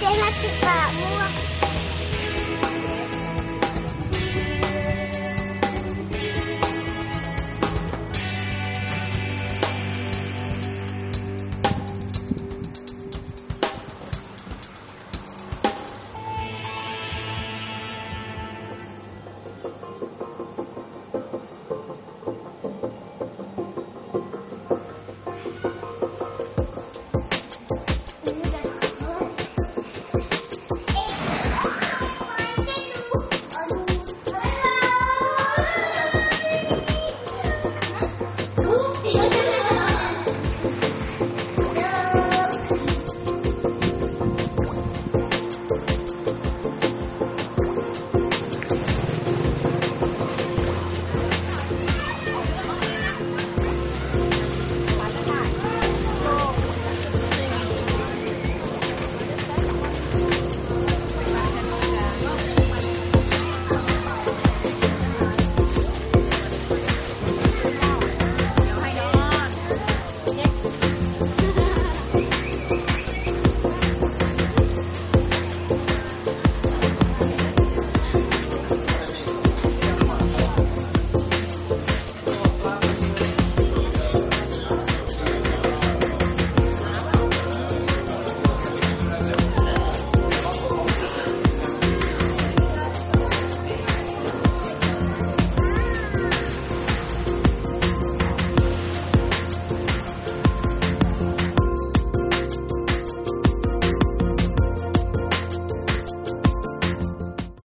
kế hoạch chị bà mua